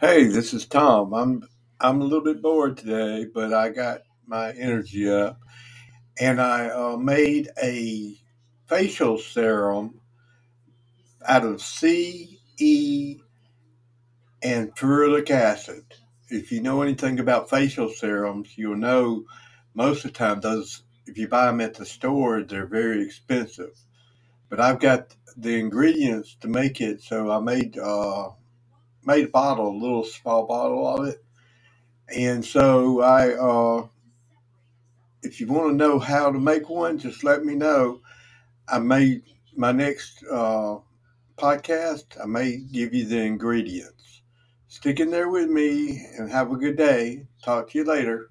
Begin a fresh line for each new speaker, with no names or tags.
Hey, this is Tom. I'm I'm a little bit bored today, but I got my energy up, and I uh, made a facial serum out of C, E, and ferulic acid. If you know anything about facial serums, you'll know most of the time those if you buy them at the store, they're very expensive. But I've got the ingredients to make it, so I made uh, made a bottle, a little small bottle of it And so I, uh, if you want to know how to make one, just let me know. I may my next uh, podcast. I may give you the ingredients. Stick in there with me and have a good day. Talk to you later.